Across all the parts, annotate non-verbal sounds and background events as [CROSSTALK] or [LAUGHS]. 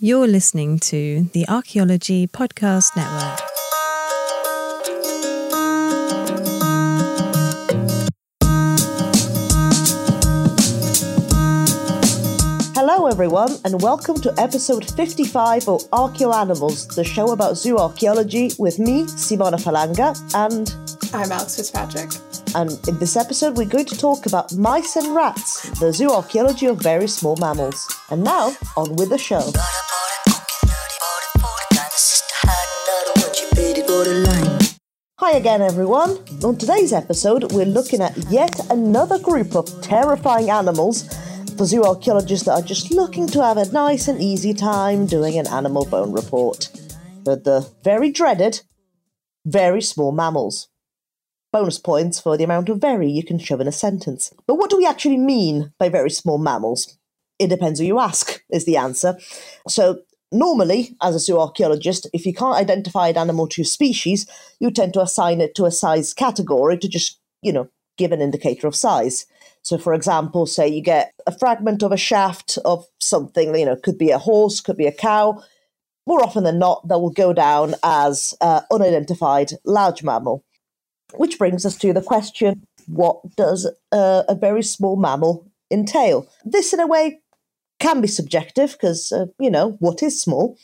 You're listening to the Archaeology Podcast Network. Hello, everyone, and welcome to episode 55 of Archaeo Animals, the show about zoo archaeology with me, Simona Falanga, and. I'm Alex Fitzpatrick. And in this episode, we're going to talk about mice and rats, the zoo archaeology of very small mammals. And now, on with the show. Hi again, everyone. On today's episode, we're looking at yet another group of terrifying animals for zoo archaeologists that are just looking to have a nice and easy time doing an animal bone report. But the very dreaded, very small mammals. Bonus points for the amount of very you can shove in a sentence. But what do we actually mean by very small mammals? It depends who you ask, is the answer. So, normally, as a zoo archaeologist, if you can't identify an animal to a species, you tend to assign it to a size category to just, you know, give an indicator of size. So, for example, say you get a fragment of a shaft of something, you know, could be a horse, could be a cow. More often than not, that will go down as uh, unidentified large mammal. Which brings us to the question what does a very small mammal entail? This, in a way, can be subjective because, uh, you know, what is small?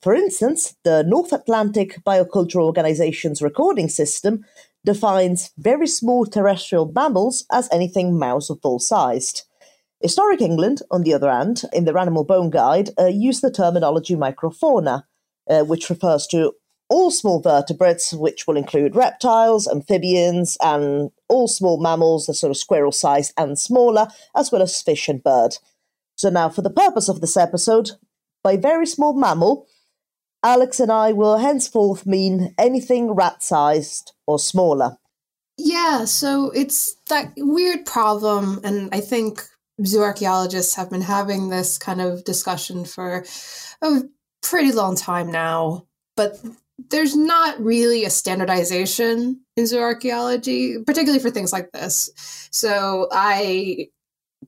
For instance, the North Atlantic Biocultural Organization's recording system defines very small terrestrial mammals as anything mouse or vole sized. Historic England, on the other hand, in their Animal Bone Guide, uh, used the terminology microfauna, uh, which refers to all small vertebrates, which will include reptiles, amphibians, and all small mammals, the sort of squirrel sized and smaller, as well as fish and bird. So, now for the purpose of this episode, by very small mammal, Alex and I will henceforth mean anything rat sized or smaller. Yeah, so it's that weird problem, and I think zoo archaeologists have been having this kind of discussion for a pretty long time now, but there's not really a standardization in zooarchaeology, particularly for things like this. So I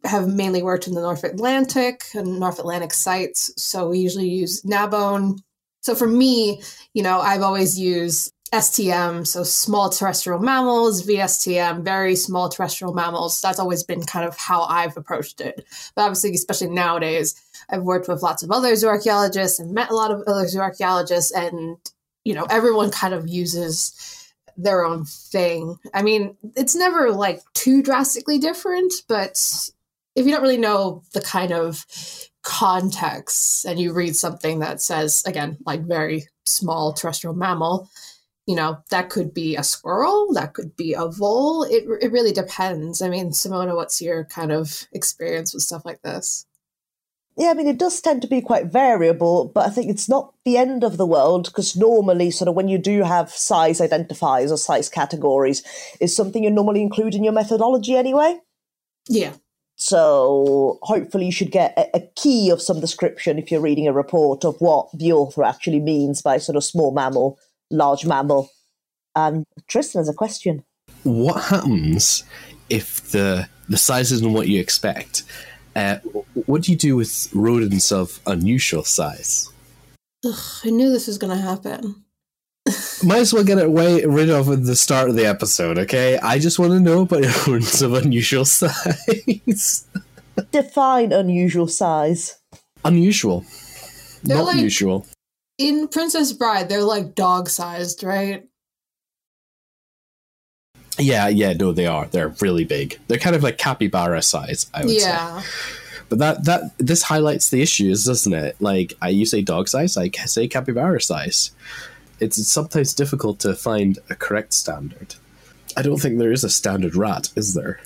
have mainly worked in the North Atlantic and North Atlantic sites, so we usually use NABONE so for me, you know, I've always used STM, so small terrestrial mammals, VSTM, very small terrestrial mammals. That's always been kind of how I've approached it. But obviously, especially nowadays, I've worked with lots of other zooarchaeologists and met a lot of other zooarchaeologists, and you know, everyone kind of uses their own thing. I mean, it's never like too drastically different, but if you don't really know the kind of context and you read something that says again like very small terrestrial mammal you know that could be a squirrel that could be a vole. It, it really depends. I mean simona what's your kind of experience with stuff like this yeah, I mean, it does tend to be quite variable, but I think it's not the end of the world because normally, sort of, when you do have size identifiers or size categories, is something you normally include in your methodology anyway. Yeah. So hopefully you should get a, a, key of some description if you're reading a report of what the author actually means by sort of small mammal, large mammal. And Tristan has a question. What happens if the the size isn't what you expect? Uh, what do you do with rodents of unusual size? Ugh, I knew this was going to happen. [LAUGHS] Might as well get it way rid of at the start of the episode, okay? I just want to know about [LAUGHS] rodents of unusual size. Define unusual size. Unusual. They're Not like- usual. In Princess Bride, they're like dog sized, right? Yeah, yeah, no, they are. They're really big. They're kind of like capybara size, I would say. Yeah. But that that this highlights the issues, doesn't it? Like, I you say dog size, I say capybara size. It's sometimes difficult to find a correct standard. I don't think there is a standard rat, is there?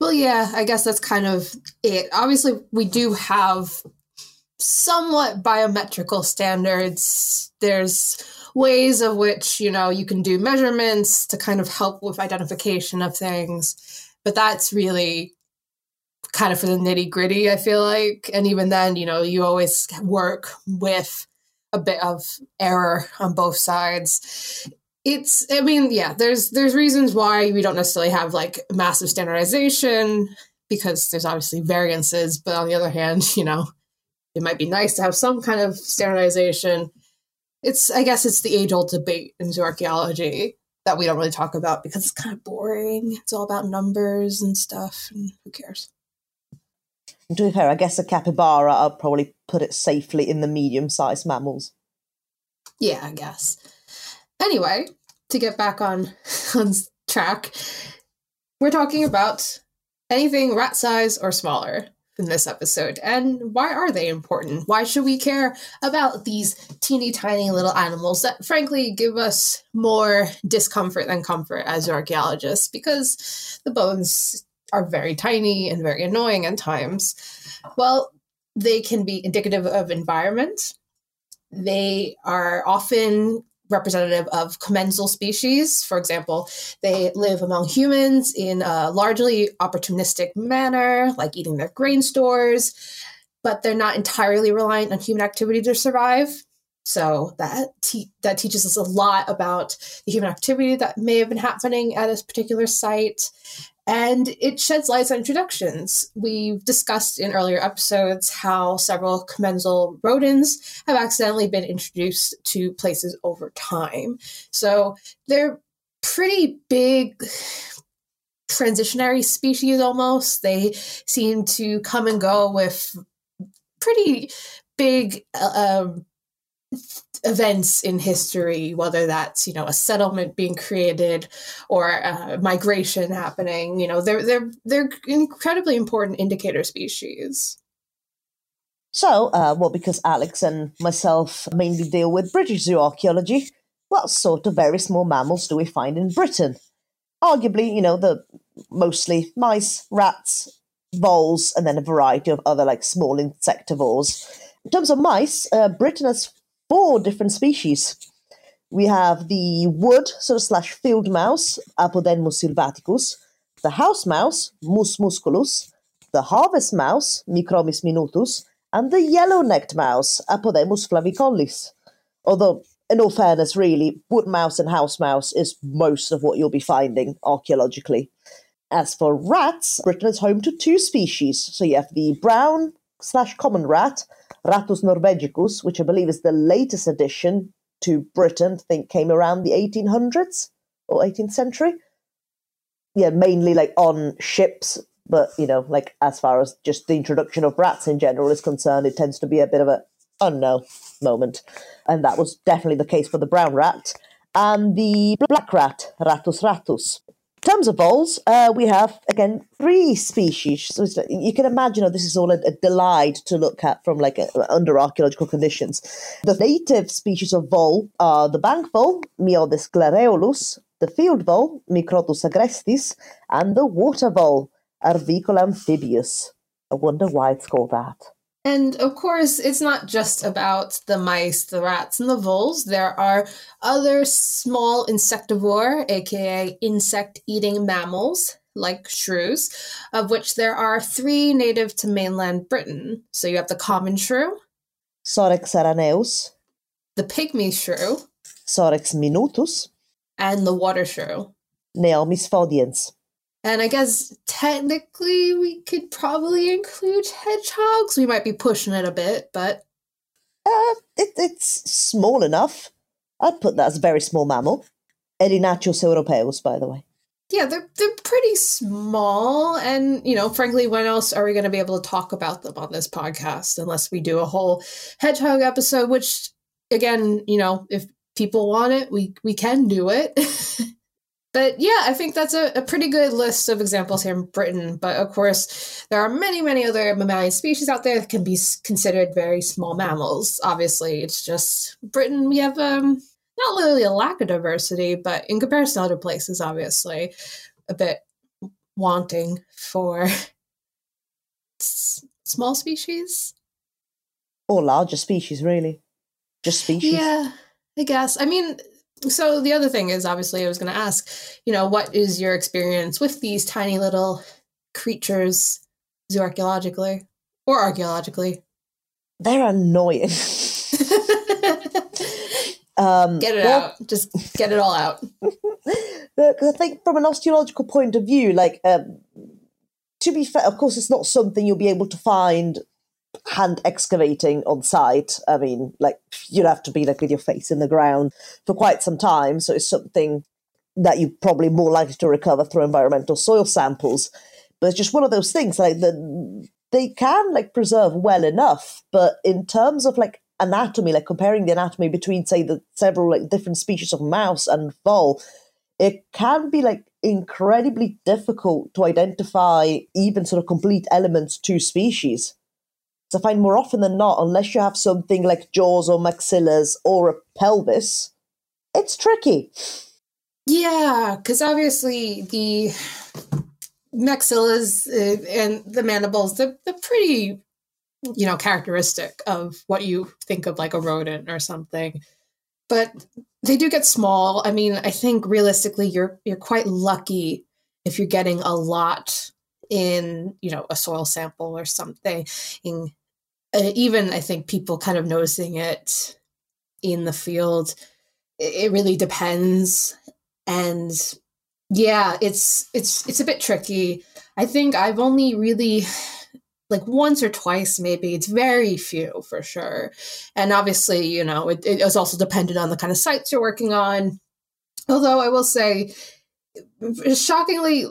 Well, yeah, I guess that's kind of it. Obviously, we do have somewhat biometrical standards. There's ways of which, you know, you can do measurements to kind of help with identification of things. But that's really kind of for the nitty gritty, I feel like. And even then, you know, you always work with a bit of error on both sides. It's I mean, yeah, there's there's reasons why we don't necessarily have like massive standardization because there's obviously variances, but on the other hand, you know, it might be nice to have some kind of standardization. It's I guess it's the age old debate in zooarchaeology that we don't really talk about because it's kind of boring. It's all about numbers and stuff, and who cares? And to be fair, I guess a capybara, I'll probably put it safely in the medium sized mammals. Yeah, I guess. Anyway, to get back on, [LAUGHS] on track, we're talking about anything rat size or smaller in this episode. And why are they important? Why should we care about these teeny tiny little animals that frankly give us more discomfort than comfort as archaeologists? Because the bones are very tiny and very annoying at times. Well, they can be indicative of environment. They are often representative of commensal species. For example, they live among humans in a largely opportunistic manner, like eating their grain stores, but they're not entirely reliant on human activity to survive. So that te- that teaches us a lot about the human activity that may have been happening at this particular site, and it sheds light on introductions. We've discussed in earlier episodes how several commensal rodents have accidentally been introduced to places over time. So they're pretty big transitionary species almost. They seem to come and go with pretty big uh, um, events in history, whether that's you know a settlement being created or a migration happening. You know, they're they're they're incredibly important indicator species. So, uh, well, because Alex and myself mainly deal with British zooarchaeology, what sort of very small mammals do we find in Britain? Arguably, you know, the mostly mice, rats, voles, and then a variety of other like small insectivores. In terms of mice, uh, Britain has four different species. We have the wood sort of slash field mouse, Apodemus sylvaticus, the house mouse, Mus musculus, the harvest mouse, Micromys minutus, and the yellow-necked mouse, Apodemus flavicollis. Although, in all fairness, really, wood mouse and house mouse is most of what you'll be finding archaeologically. As for rats, Britain is home to two species. So you have the brown slash common rat, Rattus norvegicus, which I believe is the latest addition to Britain, I think came around the 1800s or 18th century. Yeah, mainly like on ships, but you know, like as far as just the introduction of rats in general is concerned, it tends to be a bit of a unknown moment. And that was definitely the case for the brown rat. And the black rat, Rattus Rattus rattus, terms of voles, uh, we have again three species. So you can imagine, oh, this is all a, a, delight to look at from like a, under archaeological conditions. The native species of vole are the bank vole, Myodes glareolus, the field vole, Microtus agrestis, and the water vole, Arvicola amphibius. I wonder why it's called that. And of course, it's not just about the mice, the rats, and the voles. There are other small insectivore, aka insect eating mammals, like shrews, of which there are three native to mainland Britain. So you have the common shrew, Sorex araneus, the pygmy shrew, Sorex minutus, and the water shrew, Neomys fodiens. And I guess technically we could probably include hedgehogs. We might be pushing it a bit, but. Uh, it, it's small enough. I'd put that as a very small mammal. Erinaceus europaeus, by the way. Yeah, they're they're pretty small, and you know, frankly, when else are we going to be able to talk about them on this podcast unless we do a whole hedgehog episode? Which, again, you know, if people want it, we we can do it. [LAUGHS] But yeah, I think that's a, a, pretty good list of examples here in Britain. But of course, there are many, many other mammalian species out there that can be considered very small mammals. Obviously, it's just Britain, we have um, not literally a lack of diversity, but in comparison to other places, obviously, a bit wanting for [LAUGHS] s- small species. or larger species, really. Just species. Yeah, I guess. I mean, so the other thing is obviously I was going to ask, you know, what is your experience with these tiny little creatures zooarchaeologically or archaeologically? They're annoying. [LAUGHS] um, Get it well, out. Just get it all out. [LAUGHS] Look, I think from an osteological point of view, like um, to be fair, of course, it's not something you'll be able to find hand excavating on site. I mean, like you'd have to be like with your face in the ground for quite some time. So it's something that you're probably more likely to recover through environmental soil samples. But it's just one of those things like the they can like preserve well enough, but in terms of like anatomy, like comparing the anatomy between say the several like different species of mouse and vole, it can be like incredibly difficult to identify even sort of complete elements to species. I find more often than not, unless you have something like jaws or maxillas or a pelvis, it's tricky. Yeah, because obviously the maxillas uh, and the mandibles, they're, they're pretty, you know, characteristic of what you think of like a rodent or something. But they do get small. I mean, I think realistically, you're you're quite lucky if you're getting a lot in, you know, a soil sample or something. Uh, even I think people kind of noticing it in the field. It, it really depends, and yeah, it's it's it's a bit tricky. I think I've only really like once or twice maybe it's very few for sure and obviously you know it, it is also dependent on the kind of sites you're working on although i will say shockingly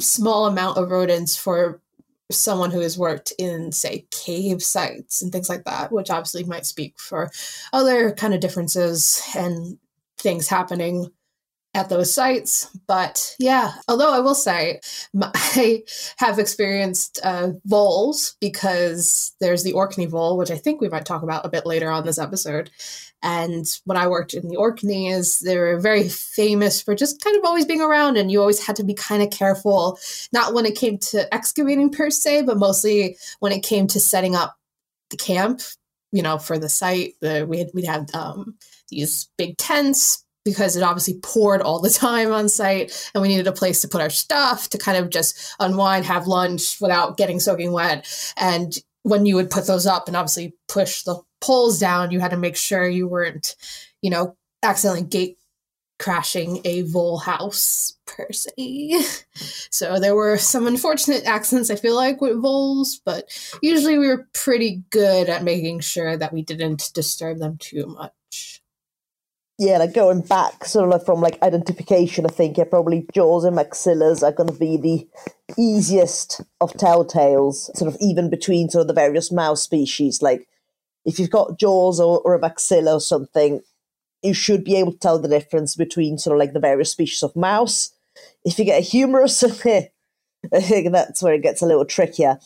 small amount of rodents for someone who has worked in say cave sites and things like that which obviously might speak for other kind of differences and things happening at those sites. But yeah, although I will say [LAUGHS] I have experienced uh, voles because there's the Orkney vole, which I think we might talk about a bit later on this episode. And when I worked in the Orkneys, they were very famous for just kind of always being around, and you always had to be kind of careful, not when it came to excavating per se, but mostly when it came to setting up the camp, you know, for the site. We had, we'd have um, these big tents because it obviously poured all the [LAUGHS] time on site and we needed a place to put our stuff to kind of just unwind, have lunch without getting soaking wet. And when you would put those up and obviously push the poles down, you had to make sure you weren't, you know, accidentally gate crashing a vole house per se. [LAUGHS] So there were some unfortunate accidents, I feel like, with voles, but usually we were pretty good at making sure that we didn't disturb them too much yeah, like going back sort of like from like identification, I think yeah, probably jaws and maxillas are going to be the easiest of telltales, sort of even between sort of the various mouse species. Like if you've got jaws or, or a maxilla or something, you should be able to tell the difference between sort of like the various species of mouse. If you get a humerus, [LAUGHS] I think that's where it gets a little trickier.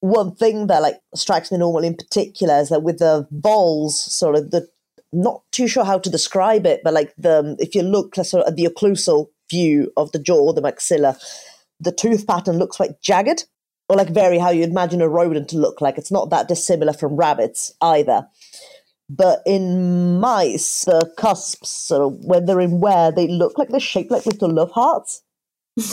One thing that like strikes me normally in particular is that with the voles, sort of the not too sure how to describe it, but like the if you look sort of at the occlusal view of the jaw, the maxilla, the tooth pattern looks quite jagged, or like very how you imagine a rodent to look like. It's not that dissimilar from rabbits either. But in mice, the cusps, of when they're in wear, they look like they're shaped like little love hearts. [LAUGHS] so,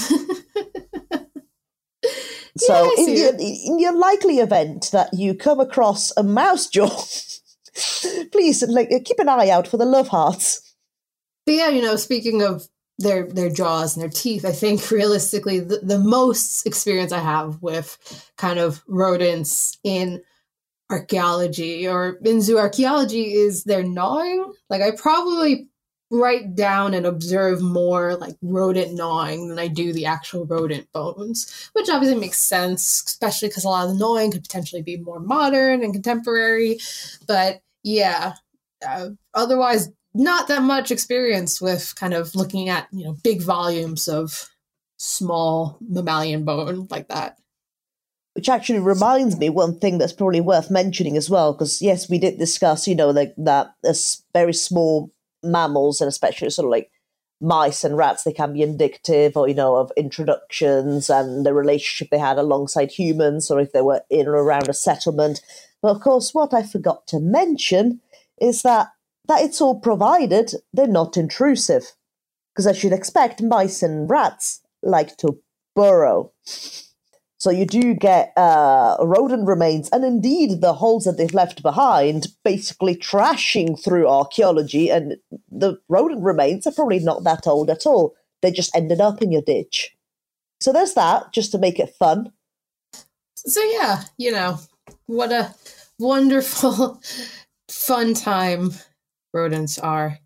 in, the, in the unlikely event that you come across a mouse jaw, [LAUGHS] please like keep an eye out for the love hearts. But yeah, you know, speaking of their their jaws and their teeth, I think [LAUGHS] realistically the, the most experience I have with kind of rodents in archaeology or in zoo archaeology is their gnawing. Like I probably write down and observe more like rodent gnawing than I do the actual rodent bones, which obviously makes sense, especially because a lot of the gnawing could potentially be more modern and contemporary. But yeah, uh, otherwise, not that much experience with kind of looking at you know big volumes of small mammalian bone like that. Which actually reminds me one thing that's probably worth mentioning as well, because yes, we did discuss, you know, like that as very small mammals and especially sort of like mice and rats, they can be indicative or, you know, of introductions and the relationship they had alongside humans, or if they were in or around a settlement. But of course, what I forgot to mention is that that it's all provided they're not intrusive. Because as you'd expect, mice and rats like to burrow. So you do get uh, rodent remains, and indeed the holes that they've left behind, basically trashing through archaeology. And the rodent remains are probably not that old at all. They just ended up in your ditch. So there's that, just to make it fun. So yeah, you know, what a wonderful, [LAUGHS] fun time rodents are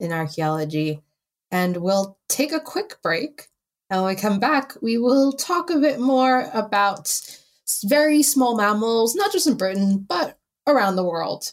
in archaeology. And we'll take a quick break and when we come back, we will talk a bit more about very small mammals, not just in Britain, but around the world.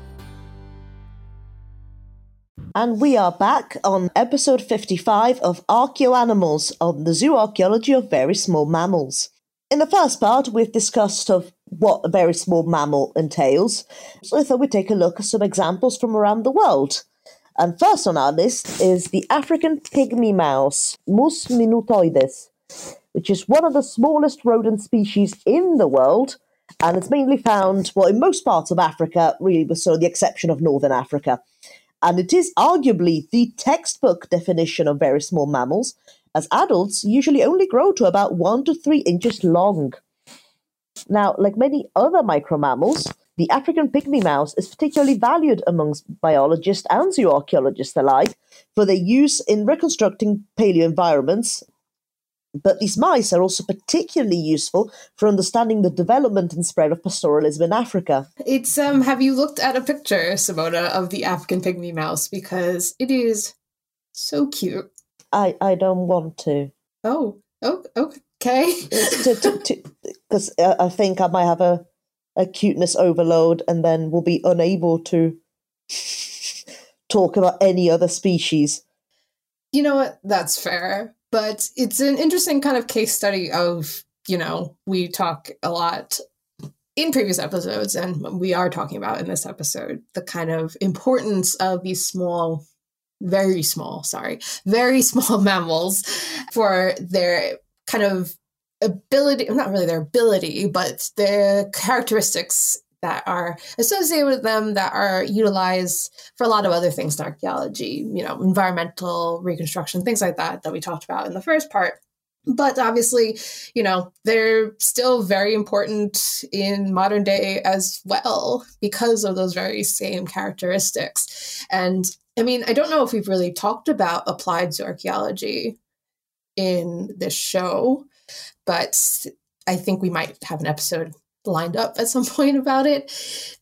And we are back on episode 55 of Archaeoanimals on the zooarchaeology of very small mammals. In the first part, we've discussed of what a very small mammal entails, so I thought we'd take a look at some examples from around the world. And first on our list is the African pygmy mouse, Mus minutoides, which is one of the smallest rodent species in the world, and it's mainly found, well, in most parts of Africa, really, with so the exception of northern Africa and it is arguably the textbook definition of very small mammals, as adults usually only grow to about one to three inches long. Now, like many other micromammals, the African pygmy mouse is particularly valued amongst biologists and zooarchaeologists alike for their use in reconstructing paleoenvironments but these mice are also particularly useful for understanding the development and spread of pastoralism in Africa. It's um have you looked at a picture, Simona, of the African pygmy mouse? Because it is so cute. I, I don't want to. Oh, oh okay. Because [LAUGHS] I think I might have a, a cuteness overload and then we'll be unable to [LAUGHS] talk about any other species. You know what? That's fair but it's an interesting kind of case study of you know we talk a lot in previous episodes and we are talking about in this episode the kind of importance of these small very small sorry very [LAUGHS] small mammals for their kind of ability not really their ability but their characteristics that are associated with them that are utilized for a lot of other things in archaeology, you know, environmental reconstruction, things like that, that we talked about in the first part. But obviously, you know, they're still very important in modern day as well because of those very same characteristics. And I mean, I don't know if we've really talked about applied zooarchaeology in this show, but I think we might have an episode lined up at some [LAUGHS] point about it.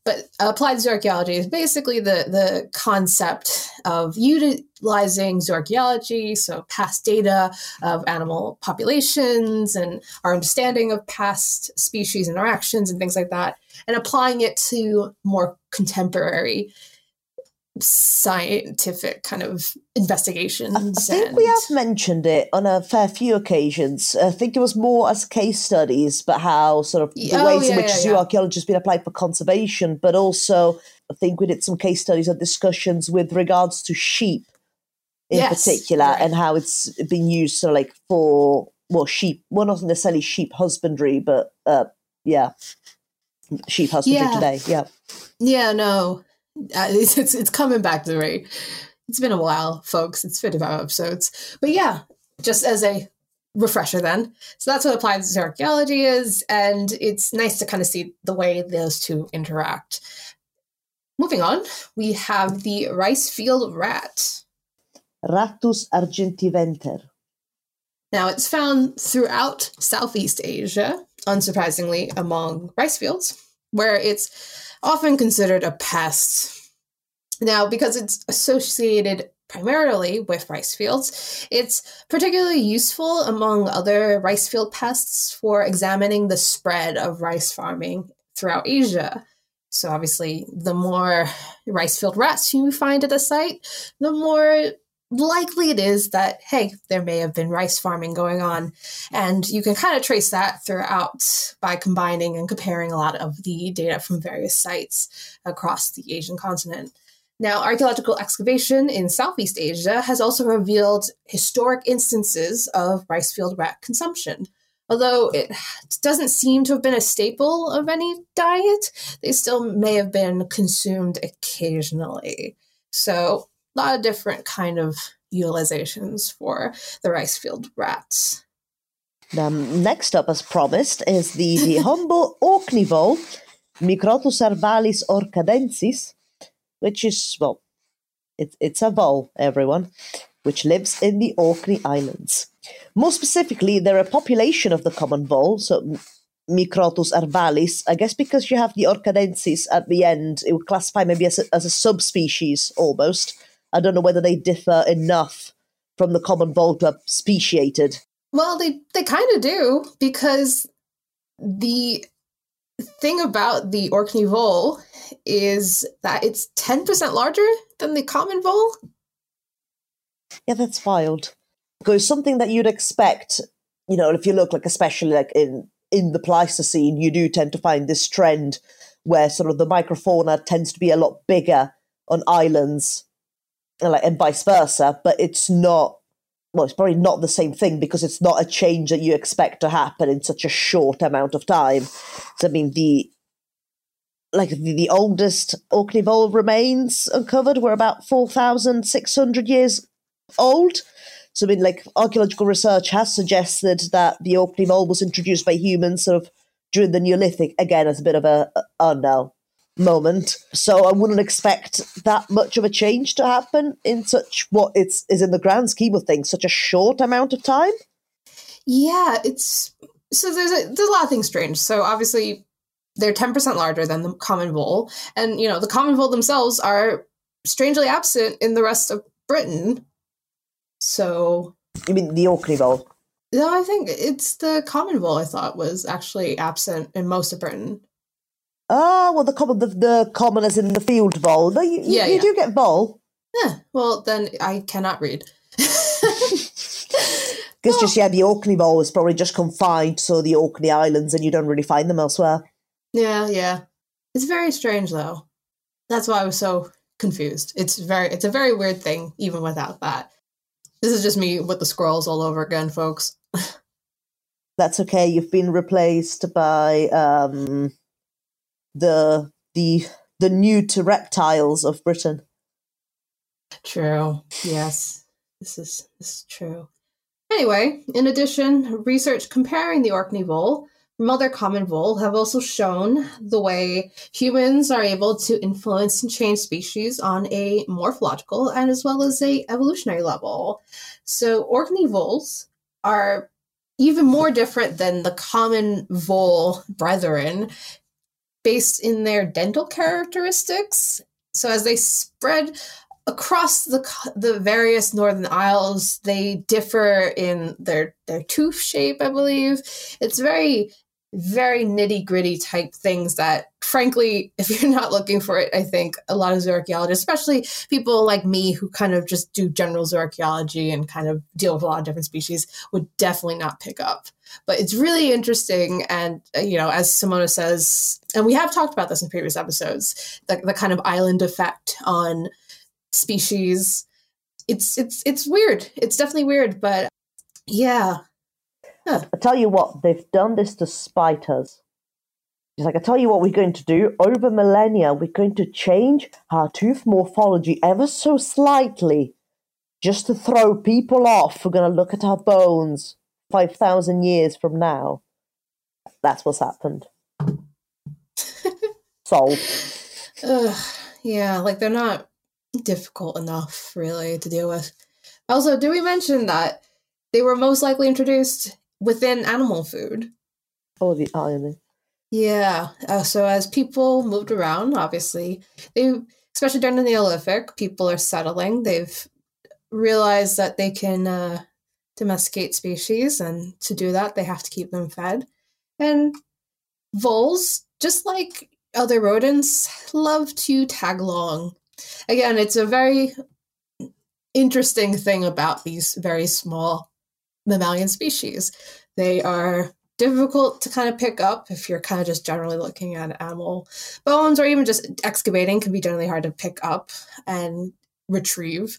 But applied zooarchaeology is basically the, the concept of utilizing zooarchaeology, so past data of animal populations and our understanding of past species interactions and things like that, and applying it to more contemporary scientific kind of investigations. I think and... we have mentioned it on a fair few occasions. I think it was more as case studies, but how sort of the oh, ways yeah, in which yeah, zooarchaeology has been applied for conservation, but also I think we did some case studies or discussions with regards to sheep in Yes, particular right. and how it's been used so like for well sheep well not necessarily sheep husbandry but uh yeah sheep husbandry Yeah. today yeah Yeah, no, it's, it's it's coming back to me. It's been a while, folks. It's 55 episodes, but yeah, just as a refresher, then. So that's what applied archaeology is, and it's nice to kind of see the way those two interact. Moving on, we have the rice field rat. Rattus argentiventer Now, it's found throughout Southeast Asia, unsurprisingly, among rice fields, where it's often considered a pest. Now, because it's associated primarily with rice fields, it's particularly useful among other rice field pests for examining the spread of rice farming throughout Asia. So, obviously, the more rice field rats you find at a site, the more likely it is that, hey, there may have been rice farming going on. And you can kind of trace that throughout by combining and comparing a lot of the data from various sites across the Asian continent. Now, archaeological excavation in Southeast Asia has also revealed historic instances of rice field rat consumption. Although it doesn't seem to have been a staple of any diet, they still may have been consumed occasionally. So, lot of different kind of utilizations for the rice field rats. Um, next up, as promised, is the, the [LAUGHS] humble Orkney vole, Microtus arvalis orcadensis, which is, well, it, it's a vole, everyone, which lives in the Orkney Islands. More specifically, they're a population of the common vole, so Microtus arvalis. I guess because you have the orcadensis at the end, it would classify maybe as a, as a subspecies almost. I don't know whether they differ enough from the common have speciated. Well, they they kind of do because the thing about the Orkney vole is that it's ten percent larger than the common vole. Yeah, that's wild. Because something that you'd expect, you know, if you look like especially like in in the Pleistocene, you do tend to find this trend where sort of the microfauna tends to be a lot bigger on islands, and like and vice versa. But it's not. Well, it's probably not the same thing because it's not a change that you expect to happen in such a short amount of time. So I mean, the like the, the oldest Orkney vole remains uncovered were about four thousand six hundred years old. So, I mean, like archaeological research has suggested that the Orkney vole was introduced by humans sort of during the Neolithic, again, as a bit of a, a oh no moment. So, I wouldn't expect that much of a change to happen in such what it's is in the grand scheme of things, such a short amount of time. Yeah, it's so there's a there's a lot of things strange. So obviously they're ten percent larger than the common vole, and you know the common vole themselves are strangely absent in the rest of Britain. So you mean, the Orkney mole. no, I think it's the common vole. I thought was actually absent in most of Britain. Oh, well, the common, the, the common as in the field vole. No, you, you- Yeah, you yeah. do get vole. Eh, well, then I cannot read. [LAUGHS] Because just, yeah, the Orkney vole is probably just confined to the Orkney Islands and you don't really find them elsewhere. Yeah, yeah. It's very strange though. That's why I was so confused. It's very it's a very weird thing even without that. This is just me with the scrolls all over again, folks. [LAUGHS] That's okay. You've been replaced by um, the the the new to reptiles of Britain. True. Yes. This is this is true. Anyway, in addition, research comparing the Orkney vole from other common vole have also shown the way humans are able to influence and change species on a morphological and as well as a evolutionary level. So Orkney voles are even more different than the common vole brethren based in their dental characteristics. So as they spread across the the various northern isles they differ in their their tooth shape i believe it's very very nitty gritty type things that, frankly, [LAUGHS] if you're not looking for it, I think a lot of zooarchaeologists, especially people like me who kind of just do general zooarchaeology and kind of deal with a lot of different species, would definitely not pick up. But it's really interesting. And, uh, you know, as Simona says, and we have talked about this in previous episodes, the, the kind of island effect on species. It's it's it's weird. It's definitely weird, but yeah, I tell you what, they've done this to spite us. He's like, I tell you what we're going to do. Over millennia, we're going to change our tooth morphology ever so slightly just to throw people off We're going to look at our bones 5,000 years from now. That's what's happened. [LAUGHS] Solved. Ugh, yeah, like they're not difficult enough, really, to deal with. Also, do we mention that they were most likely introduced within animal food. Oh, the irony. Yeah. Uh, so as people moved around, obviously, they, especially during the Neolithic, people are settling. They've realized that they can uh, domesticate species, and to do that, they have to keep them fed. And voles, just like other rodents, love to tag along. Again, it's a very interesting thing about these very small mammalian species. They are difficult to kind of pick up if you're kind of just generally looking at animal bones or even just excavating can be generally hard to pick up and retrieve.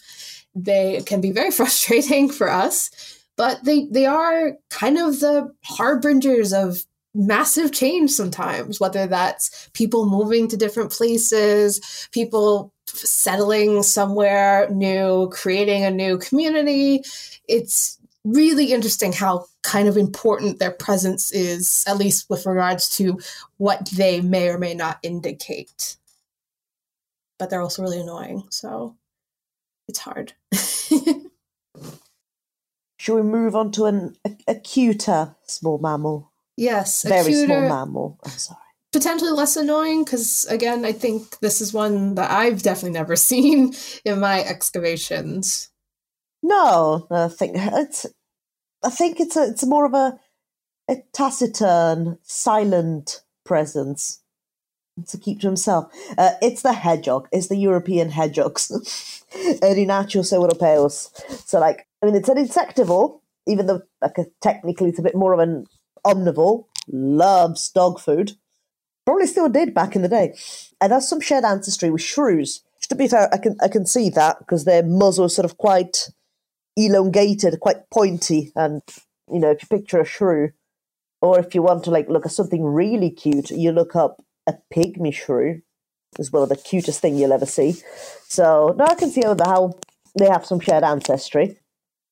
They can be very [LAUGHS] frustrating for us, but they they are kind of the harbingers of massive change sometimes whether that's people moving to different places people settling somewhere new creating a new community it's really interesting how kind of important their presence is, at least with regards to what they may or may not indicate. But they're also really annoying, so it's hard. [LAUGHS] Shall we move on to an, a, a cuter small mammal? Yes, very cuter, small mammal. I'm sorry. Potentially less annoying because, again, I think this is one that I've definitely never [LAUGHS] seen in my excavations. No, I think it's. I think it's a, it's more of a a taciturn, silent presence to keep to himself. Uh, it's the hedgehog. It's the European hedgehogs, [LAUGHS] Erinaceus europaeus. So, like, I mean, it's an insectivore, even though like technically it's a bit more of an omnivore. Loves dog food. Probably still did back in the day, and has some shared ancestry with shrews. To be fair, I can I can see that because their muzzle is sort of quite elongated, quite pointy, and you know, if you picture a shrew, or if you want to like look at something really cute, you look up a pygmy shrew. Is one of the cutest thing you'll ever see. So now I can see how they have some shared ancestry.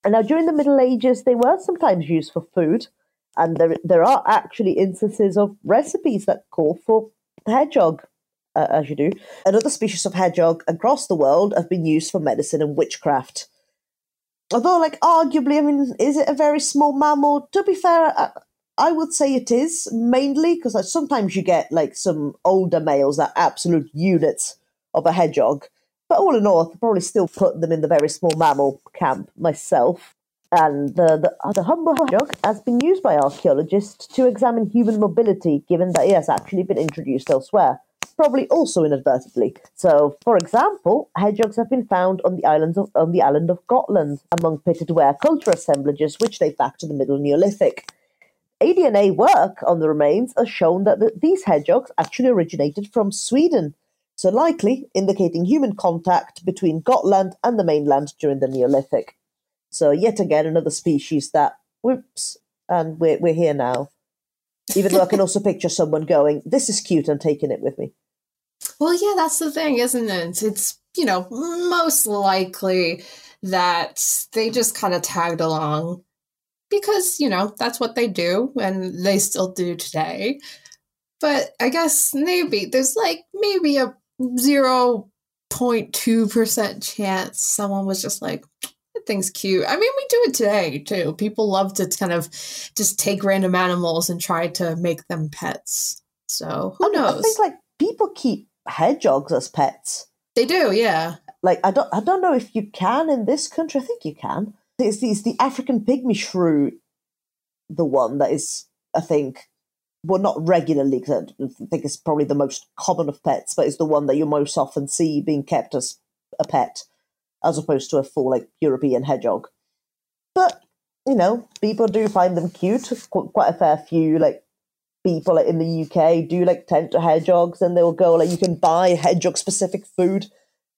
And now during the Middle Ages, they were sometimes used for food, and there there are actually instances of recipes that call for hedgehog, uh, as you do. And other species of hedgehog across the world have been used for medicine and witchcraft although like arguably i mean is it a very small mammal? To be fair i, I would say it is mainly because sometimes you get like some older males that absolute units of a hedgehog. But all in all i'd probably still put them in the very small mammal camp myself. And the, the, the humble hedgehog has been used by archaeologists to examine human mobility given that it has actually been introduced elsewhere probably also inadvertently. So, for example, hedgehogs have been found on the islands of on the island of Gotland among pitted ware culture assemblages, which date back to the Middle Neolithic. ADNA work on the remains has shown that the, these hedgehogs actually originated from Sweden, so likely indicating human contact between Gotland and the mainland during the Neolithic. So, yet again, another species that, whoops, and we're, we're here now. Even though I can also picture someone going, This is cute, and taking it with me. Well, yeah, that's the thing, isn't it? It's, you know, most likely that they just kind of tagged along because, you know, that's what they do and they still do today. But I guess maybe there's like maybe a 0.2% chance someone was just like, thing's cute. I mean, we do it today too. People love to kind of just take random animals and try to make them pets. So who knows? I think like people keep hedgehogs as pets. They do, yeah. Like I don't I don't know if you can in this country. I think you can. It's the, it's the African pygmy shrew, the one that is I think well, not regularly, because I think it's probably the most common of pets, but it's the one that you most often see being kept as a pet, as opposed to a full like European hedgehog. But you know, people do find them cute. Quite a fair few like people in the UK do like tend to hedgehogs, and they'll go like you can buy hedgehog specific food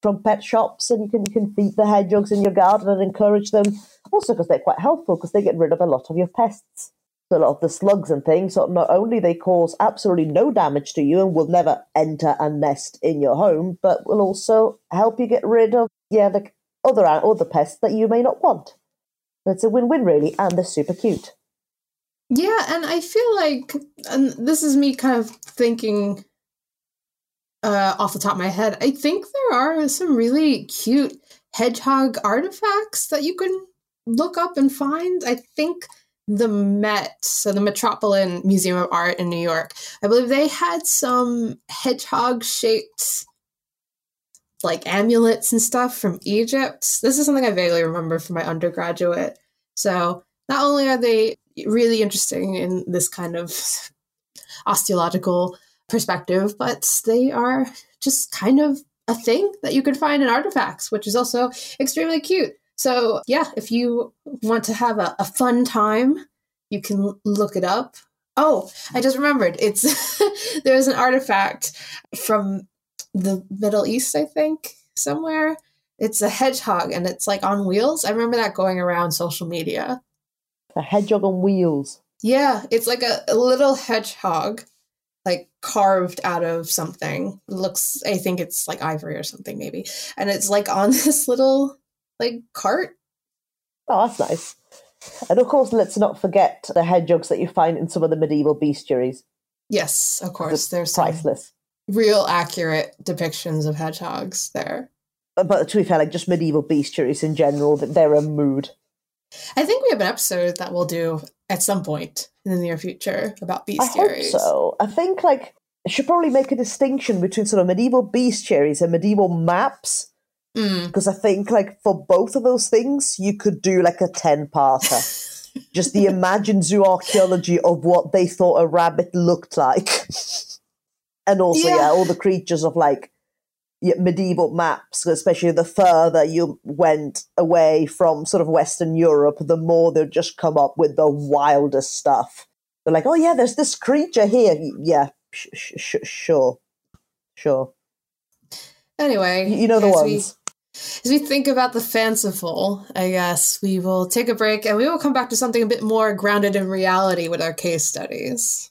from pet shops, and you can you can feed the hedgehogs in your garden and encourage them. Also, because they're quite helpful because they get rid of a lot of your pests. A lot of the slugs and things. So not only they cause absolutely no damage to you and will never enter and nest in your home, but will also help you get rid of yeah the other other pests that you may not want. It's a win-win really, and they're super cute. Yeah, and I feel like, and this is me kind of thinking uh, off the top of my head, I think there are some really cute hedgehog artifacts that you can look up and find. I think the Met, so the Metropolitan Museum of Art in New York, I believe they had some hedgehog shaped like amulets and stuff from Egypt. This is something I vaguely remember from my undergraduate. So not only are they really interesting in this kind of osteological perspective, but they are just kind of a thing that you can find in artifacts, which is also extremely cute. So, yeah, if you want to have a, a fun time, you can look it up. Oh, I just remembered. It's [LAUGHS] there's an artifact from the Middle East, I think, somewhere. It's a hedgehog and it's like on wheels. I remember that going around social media. A hedgehog on wheels. Yeah, it's like a, a little hedgehog, like carved out of something. It looks, I think it's like ivory or something, maybe. And it's like on [LAUGHS] this little like cart. Oh, that's nice. And of course, let's not forget the hedgehogs that you find in some of the medieval bestiaries. Yes, of course. They're priceless. Real accurate depictions of hedgehogs there. But to be fair, like just medieval bestiaries in general, that they're a mood. I think we have an episode that we'll do at some point in the near future about bestiaries. I hope so. I think like I should probably make a distinction between sort of medieval bestiaries and medieval maps because mm. I think like for both of those things, you could do like a ten parter. [LAUGHS] Just the imagined zoo archaeology of what they thought a rabbit looked like, [LAUGHS] and also yeah. yeah, all the creatures of like medieval maps, especially the further you went away from sort of Western Europe, the more they'd just come up with the wildest stuff. They're like, oh yeah, there's this creature here. Yeah, sh- sh- sure, sure. Anyway, you know the ones. As we think about the fanciful, I guess we will take a break and we will come back to something a bit more grounded in reality with our case studies.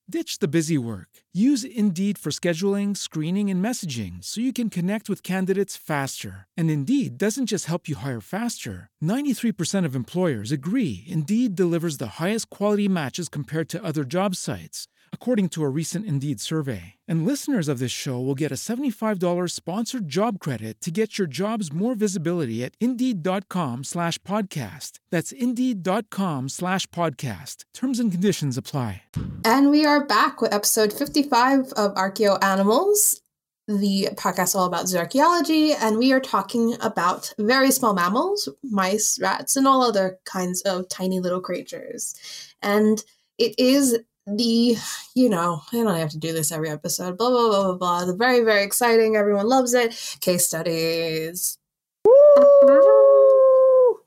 Ditch the busy work. Use Indeed for scheduling, screening, and messaging so you can connect with candidates faster. And Indeed doesn't just help you hire faster. 93% of employers agree Indeed delivers the highest quality matches compared to other job sites according to a recent Indeed survey. And listeners of this show will get a $75 sponsored job credit to get your jobs more visibility at Indeed.com slash podcast. That's Indeed.com slash podcast. Terms and conditions apply. And we are back with episode 55 of Archaeo Animals, the podcast all about zooarchaeology, and we are talking about very small mammals, mice, rats, and all other kinds of tiny little creatures. And it is the you know i don't have to do this every episode blah blah blah blah blah the very very exciting everyone loves it case studies Woo!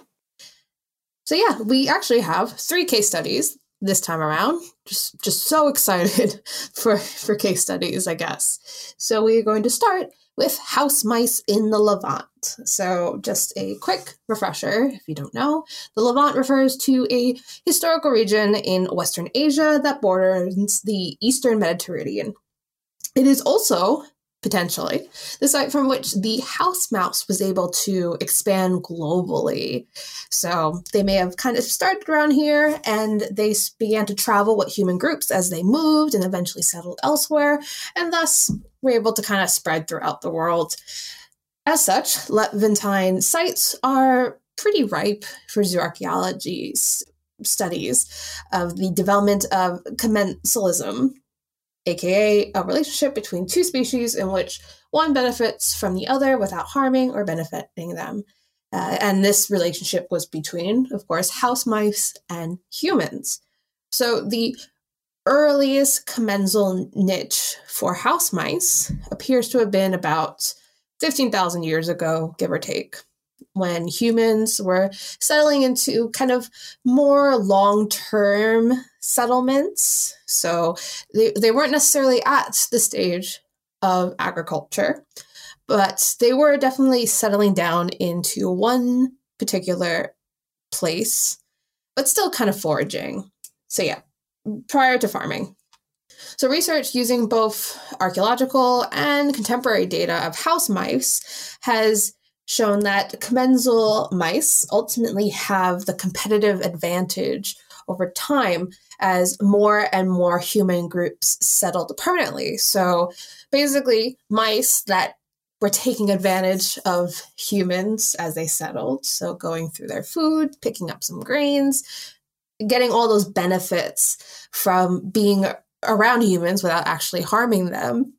so yeah we actually have three case studies this time around just just so [LAUGHS] excited for for case studies i guess so we're going to start with house mice in the Levant. So, just a quick refresher if you don't know, the Levant refers to a historical region in Western Asia that borders the Eastern Mediterranean. It is also potentially, the site from which the house mouse was able to expand globally. So they may have kind of started around here and they began to travel with human groups as they moved and eventually settled elsewhere, and thus were able to kind of spread throughout the world. As such, Levantine sites are pretty ripe for zooarchaeology studies of the development of commensalism, aka a relationship between two species in which one benefits from the other without harming or benefiting them. Uh, and this relationship was between, of course, house mice and humans. So the earliest commensal niche for house mice appears to have been about 15,000 years ago, give or take when humans were settling into kind of more long term settlements. So they, they weren't necessarily at the stage of agriculture, but they were definitely settling down into one particular place, but still kind of foraging. So, yeah, prior to farming. So, research using both archaeological and contemporary data of house mice has shown that commensal mice ultimately have the competitive advantage over time as more and more human groups settled permanently. So basically, mice that were taking advantage of humans as they settled. So going through their food, picking up some grains, getting all those benefits from being around humans without actually harming them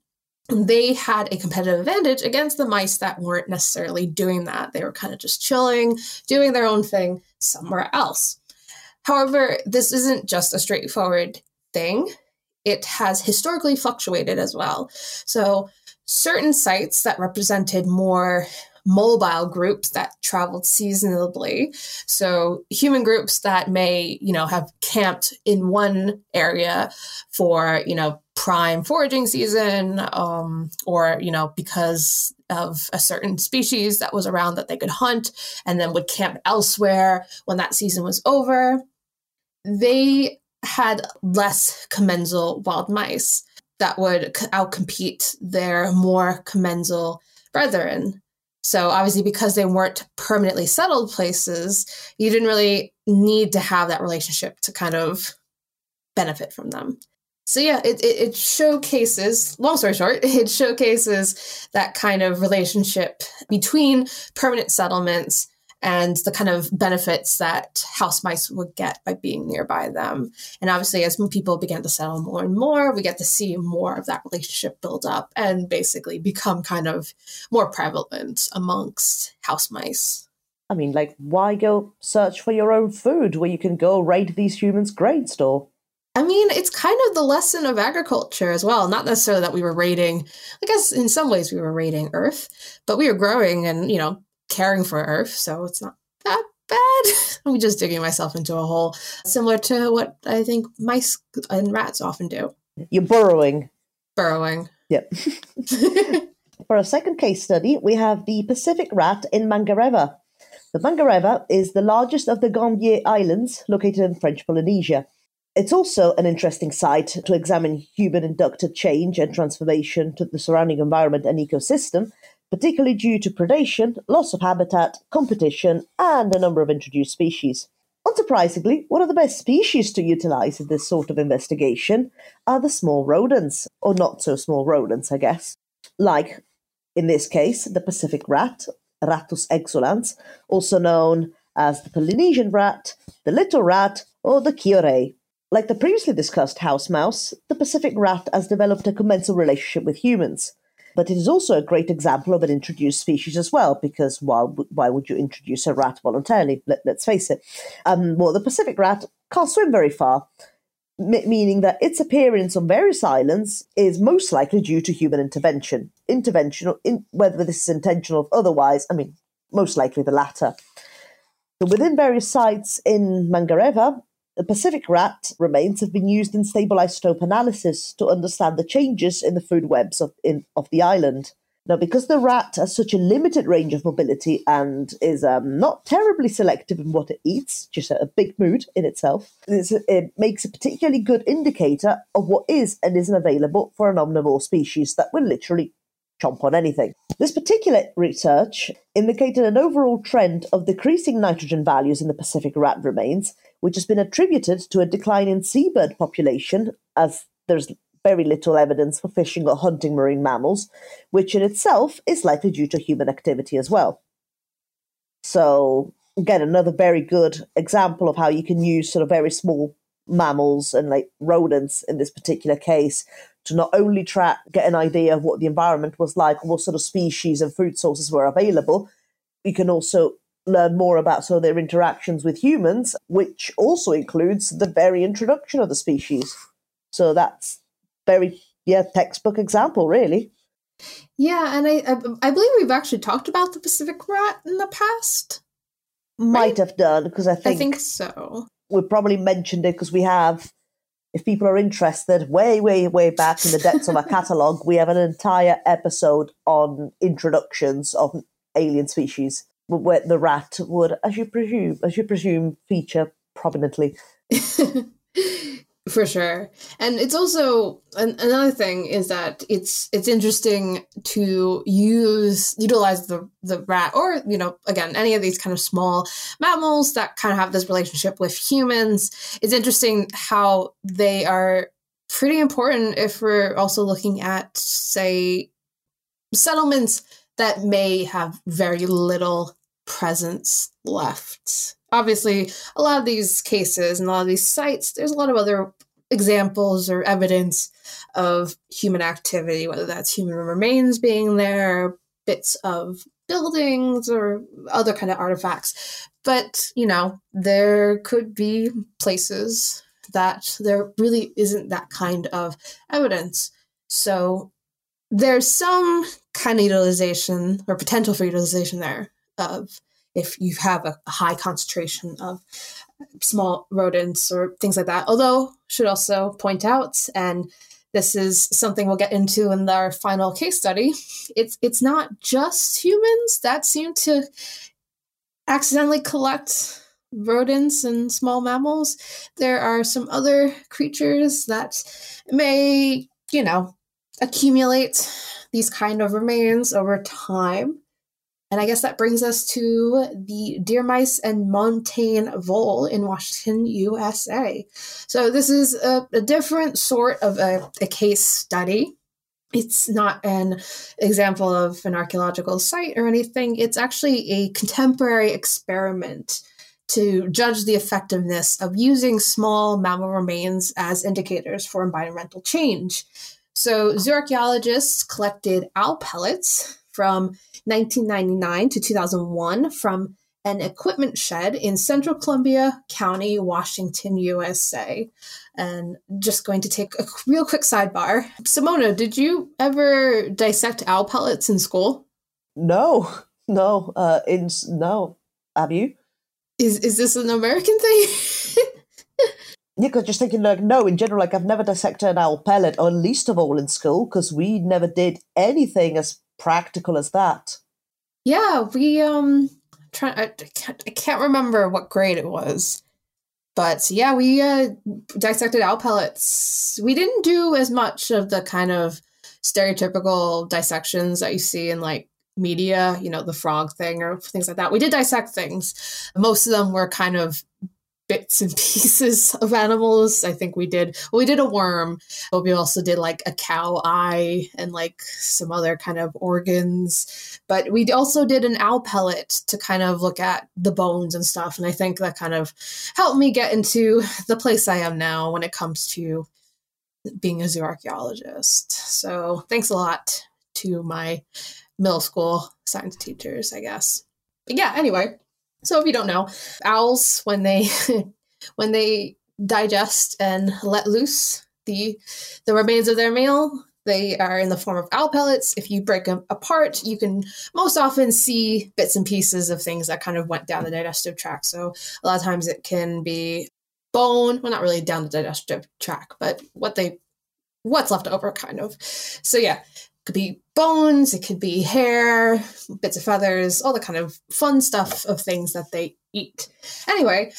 they had a competitive advantage against the mice that weren't necessarily doing that. They were kind of just chilling, doing their own thing somewhere else. However, this isn't just a straightforward thing. It has historically fluctuated as well. So, certain sites that represented more mobile groups that traveled seasonably. So human groups that may, you know, have camped in one area for, you know, prime foraging season, um, or, you know, because of a certain species that was around that they could hunt and then would camp elsewhere when that season was over. They had less commensal wild mice that would outcompete their more commensal brethren. So obviously, because they weren't permanently settled places, you didn't really need to have that relationship to kind of benefit from them. So yeah, it, it, it showcases, long story short, [LAUGHS] it showcases that kind of relationship between permanent settlements and the kind of benefits that house mice would get by being nearby them. And obviously, as people began to settle more and more, we get to see more of that relationship build up and basically become kind of more prevalent amongst house mice. I mean, like, why go search for your own food where you can go raid these humans' grain store? I mean, it's kind of the lesson of agriculture as well. Not necessarily that we were raiding, I guess in some ways we were raiding Earth, but we were growing and, you know, caring for Earth, so it's not that bad. [LAUGHS] I'm just digging myself into a hole, similar to what I think mice and rats often do. You're burrowing. Burrowing. Yep. [LAUGHS] for a second case study, we have the Pacific rat in Mangareva. The Mangareva is the largest of the Gambier Islands located in French Polynesia. It's also an interesting site to examine human inducted change and transformation to the surrounding environment and ecosystem, particularly due to predation, loss of habitat, competition, and a number of introduced species. Unsurprisingly, one of the best species to utilize in this sort of investigation are the small rodents, or not so small rodents, I guess. Like, in this case, the Pacific rat, Rattus exulans, also known as the Polynesian rat, the little rat, or the Kiore. Like the previously discussed house mouse, the Pacific rat has developed a commensal relationship with humans. But it is also a great example of an introduced species as well, because why, why would you introduce a rat voluntarily? Let, us face it. Um, well, the Pacific rat can't swim very far, m- meaning that its appearance on various islands is most likely due to human intervention. Intervention, in, whether this is intentional or otherwise, I mean, most likely the latter. So within various sites in Mangareva, the Pacific rat remains have been used in stable isotope analysis to understand the changes in the food webs of, in, of the island. Now, because the rat has such a limited range of mobility and is um, not terribly selective in what it eats, just a, big mood in itself, it makes a particularly good indicator of what is and isn't available for an omnivore species that will literally chomp on anything. This particular research indicated an overall trend of decreasing nitrogen values in the Pacific rat remains, which has been attributed to a decline in seabird population, as there's very little evidence for fishing or hunting marine mammals, which in itself is likely due to human activity as well. So, again, another very good example of how you can use sort of very small mammals and like rodents in this particular case to not only track, get an idea of what the environment was like, what sort of species and food sources were available, you can also learn more about sort of their interactions with humans, which also includes the very introduction of the species. So that's very yeah textbook example, really. Yeah, and I I, I believe we've actually talked about the Pacific rat in the past. Might Right? have done because I think, I think so. we probably mentioned it because we have. If people are interested, way, way, way back in the depths of our [LAUGHS] catalogue, we have an entire episode on introductions of alien species, where the rat would, as you presume, as you presume, feature prominently. [LAUGHS] For sure. And it's also an, another thing is that it's it's interesting to use utilize the the rat or you know again any of these kind of small mammals that kind of have this relationship with humans. It's interesting how they are pretty important if we're also looking at say settlements that may have very little presence left. Obviously, a lot of these cases and a lot of these sites, there's a lot of other examples or evidence of human activity, whether that's human remains being there, bits of buildings, or other kind of artifacts. But, you know, there could be places that there really isn't that kind of evidence. So there's some kind of utilization or potential for utilization there of if you have a high concentration of small rodents or things like that. Although, should also point out, and this is something we'll get into in our final case study. It's it's not just humans that seem to accidentally collect rodents and small mammals. There are some other creatures that may, you know, accumulate these kind of remains over time. And I guess that brings us to the deer mice and montane vole in Washington, USA. So this is a, a different sort of a, a case study. It's not an example of an archaeological site or anything. It's actually a contemporary experiment to judge the effectiveness of using small mammal remains as indicators for environmental change. So, zooarchaeologists collected owl pellets from 1999 to 2001 from an equipment shed in central Columbia County, Washington, USA. And just going to take a real quick sidebar. Simona, did you ever dissect owl pellets in school? No, no, uh, in no. Have you? Is is this an American thing? [LAUGHS] Yeah, 'cause just thinking like no, in general, like I've never dissected an owl pellet, or least of all in school, because we never did anything as practical as that. yeah, we um try I, can't, I can't remember what grade it was. But yeah, we uh, dissected owl pellets. We didn't do as much of the kind of stereotypical dissections that you see in like media, you know, the frog thing or things like that. We did dissect things. Most of them were kind of bits and [LAUGHS] pieces of animals. I think we did well, we did a worm, but we also did like a cow eye and like some other kind of organs. But we also did an owl pellet to kind of look at the bones and stuff. And I think that kind of helped me get into the place I am now when it comes to being a zooarchaeologist. So thanks a lot to my middle school science teachers, I guess. But yeah, anyway. So if you don't know, owls when they [LAUGHS] when they digest and let loose the the remains of their meal, they are in the form of owl pellets. If you break them apart, you can most often see bits and pieces of things that kind of went down the digestive tract. So a lot of times it can be bone, well not really down the digestive tract, but what they what's left over kind of. So yeah, could be bones, it could be hair, bits of feathers, all the kind of fun stuff of things that they eat. Anyway,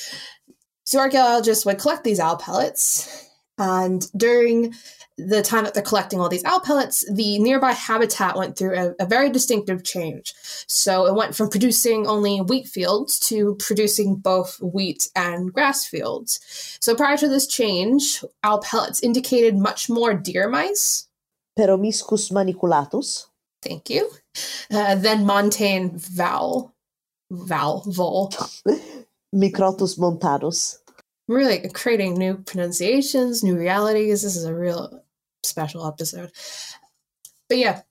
so archaeologists would collect these owl pellets And during the time that they're collecting all these owl pellets, the nearby habitat went through a, a, very distinctive change. So it went from producing only wheat fields to producing both wheat and grass fields. So prior to this change, owl pellets indicated much more deer mice. Peromyscus maniculatus. Thank you. Uh, then montane vowel. Vowel, vole. [LAUGHS] Microtus montanus really creating new pronunciations, new realities. This is a real special episode. But yeah,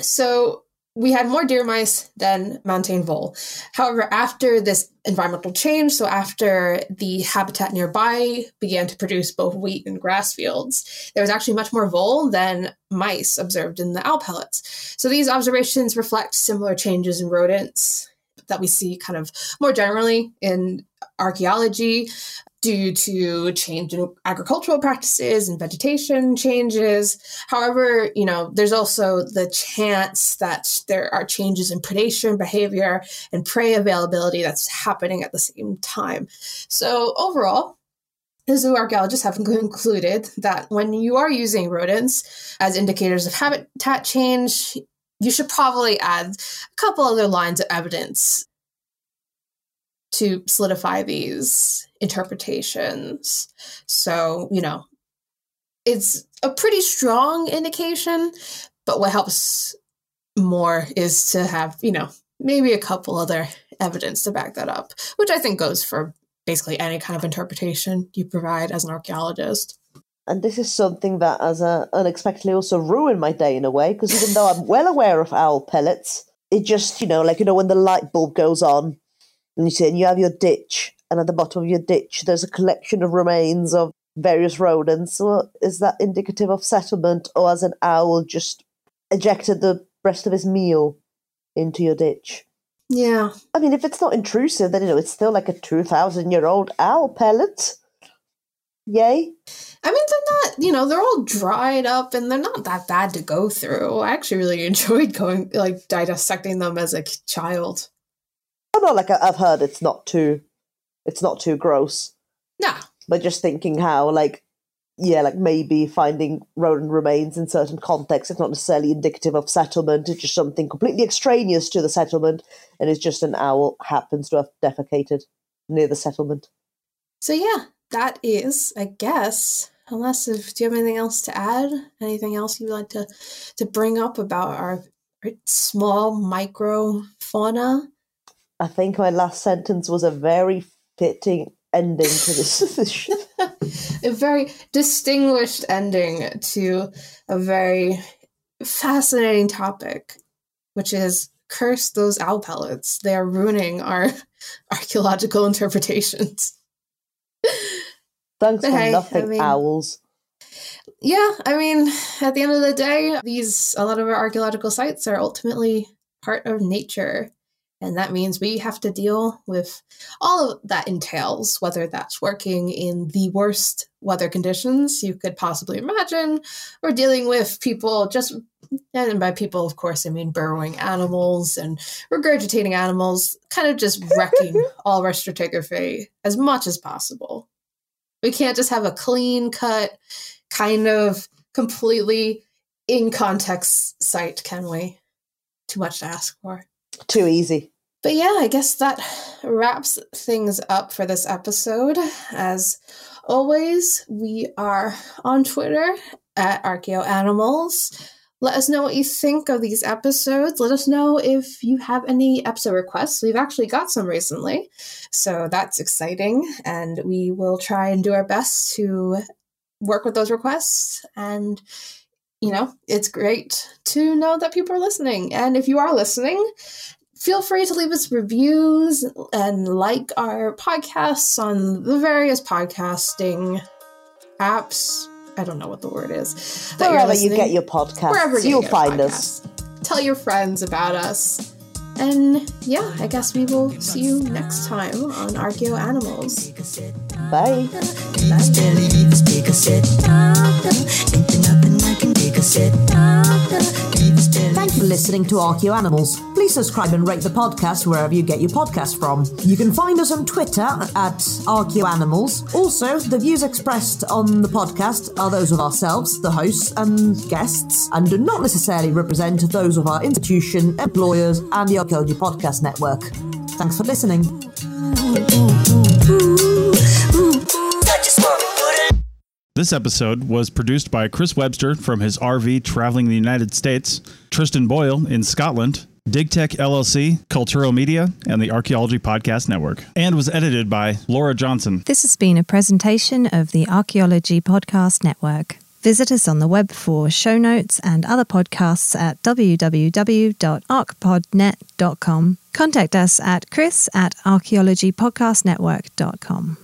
so we had more deer mice than mountain vole. However, after this environmental change, so after the habitat nearby began to produce both wheat and grass fields, there was actually much more vole than mice observed in the owl pellets. So these observations reflect similar changes in rodents that we see kind of more generally in archaeology due to change in agricultural practices and vegetation changes. However, you know, there's also the chance that there are changes in predation behavior and prey availability that's happening at the same time. So overall, the zoo archaeologists have concluded that when you are using rodents as indicators of habitat change, you should probably add a couple other lines of evidence to solidify these interpretations. So, you know, it's a pretty strong indication, but what helps more is to have, you know, maybe a couple other evidence to back that up, which I think goes for basically any kind of interpretation you provide as an archaeologist. And this is something that has uh, unexpectedly also ruined my day in a way, because even though I'm well aware of owl pellets, it just, you know, like, you know, when the light bulb goes on and you see, and you have your ditch, and at the bottom of your ditch there's a collection of remains of various rodents. Well, is that indicative of settlement, or has an owl just ejected the rest of his meal into your ditch? Yeah. I mean, if it's not intrusive, then you know it's still like a two thousand year old owl pellet. Yay. I mean, they're not, you know, they're all dried up and they're not that bad to go through. I actually really [LAUGHS] enjoyed going, like, dissecting them as a child. Oh, no, like I've heard it's not too it's not too gross. No. But just thinking how, like, yeah, like maybe finding rodent remains in certain contexts, it's not necessarily indicative of settlement, it's just something completely extraneous to the settlement, and it's just an owl happens to have defecated near the settlement. So, yeah, that is, I guess, unless if, do you have anything else to add? Anything else you'd like to, to bring up about our small micro fauna? I think my last sentence was a very fitting ending to this. [LAUGHS] a very distinguished ending to a very fascinating topic, which is curse those owl pellets. They are ruining our [LAUGHS] archaeological interpretations. Thanks but for hey, nothing, I mean, owls. Yeah, I mean, at the end of the day, these a lot of our archaeological sites are ultimately part of nature. And that means we have to deal with all of that entails, whether that's working in the worst weather conditions you could possibly imagine, or dealing with people just, and by people, of course, I mean burrowing animals and regurgitating animals, kind of just wrecking [LAUGHS] all stratigraphy as much as possible. We can't just have a clean cut, kind of completely in context site, can we? Too much to ask for. Too easy. But yeah, I guess that wraps things up for this episode. As always, we are on Twitter at ArchaeoAnimals. Let us know what you think of these episodes. Let us know if you have any episode requests. We've actually got some recently, so that's exciting. And we will try and do our best to work with those requests. And, you know, it's great to know that people are listening. And if you are listening, feel free to leave us reviews and like our podcasts on the various podcasting apps. I don't know what the word is. Wherever you get your podcasts, wherever you will find us. Tell your friends about us. And yeah, I guess we will see you next time on ArchaeoAnimals. Bye. Bye. Thank you for listening to Archaeo Animals. Please subscribe and rate the podcast wherever you get your podcast from. You can find us on Twitter at Archaeo Animals. Also, the views expressed on the podcast are those of ourselves, the hosts and guests, and do not necessarily represent those of our institution, employers, and the Archaeology Podcast Network. Thanks for listening. This episode was produced by Chris Webster from his RV traveling the United States, Tristan Boyle in Scotland, DigTech LLC, Culturo Media, and the Archaeology Podcast Network, and was edited by Laura Johnson. This has been a presentation of the Archaeology Podcast Network. Visit us on the web for show notes and other podcasts at www.archpodnet.com. Contact us at chris at archaeologypodcastnetwork.com.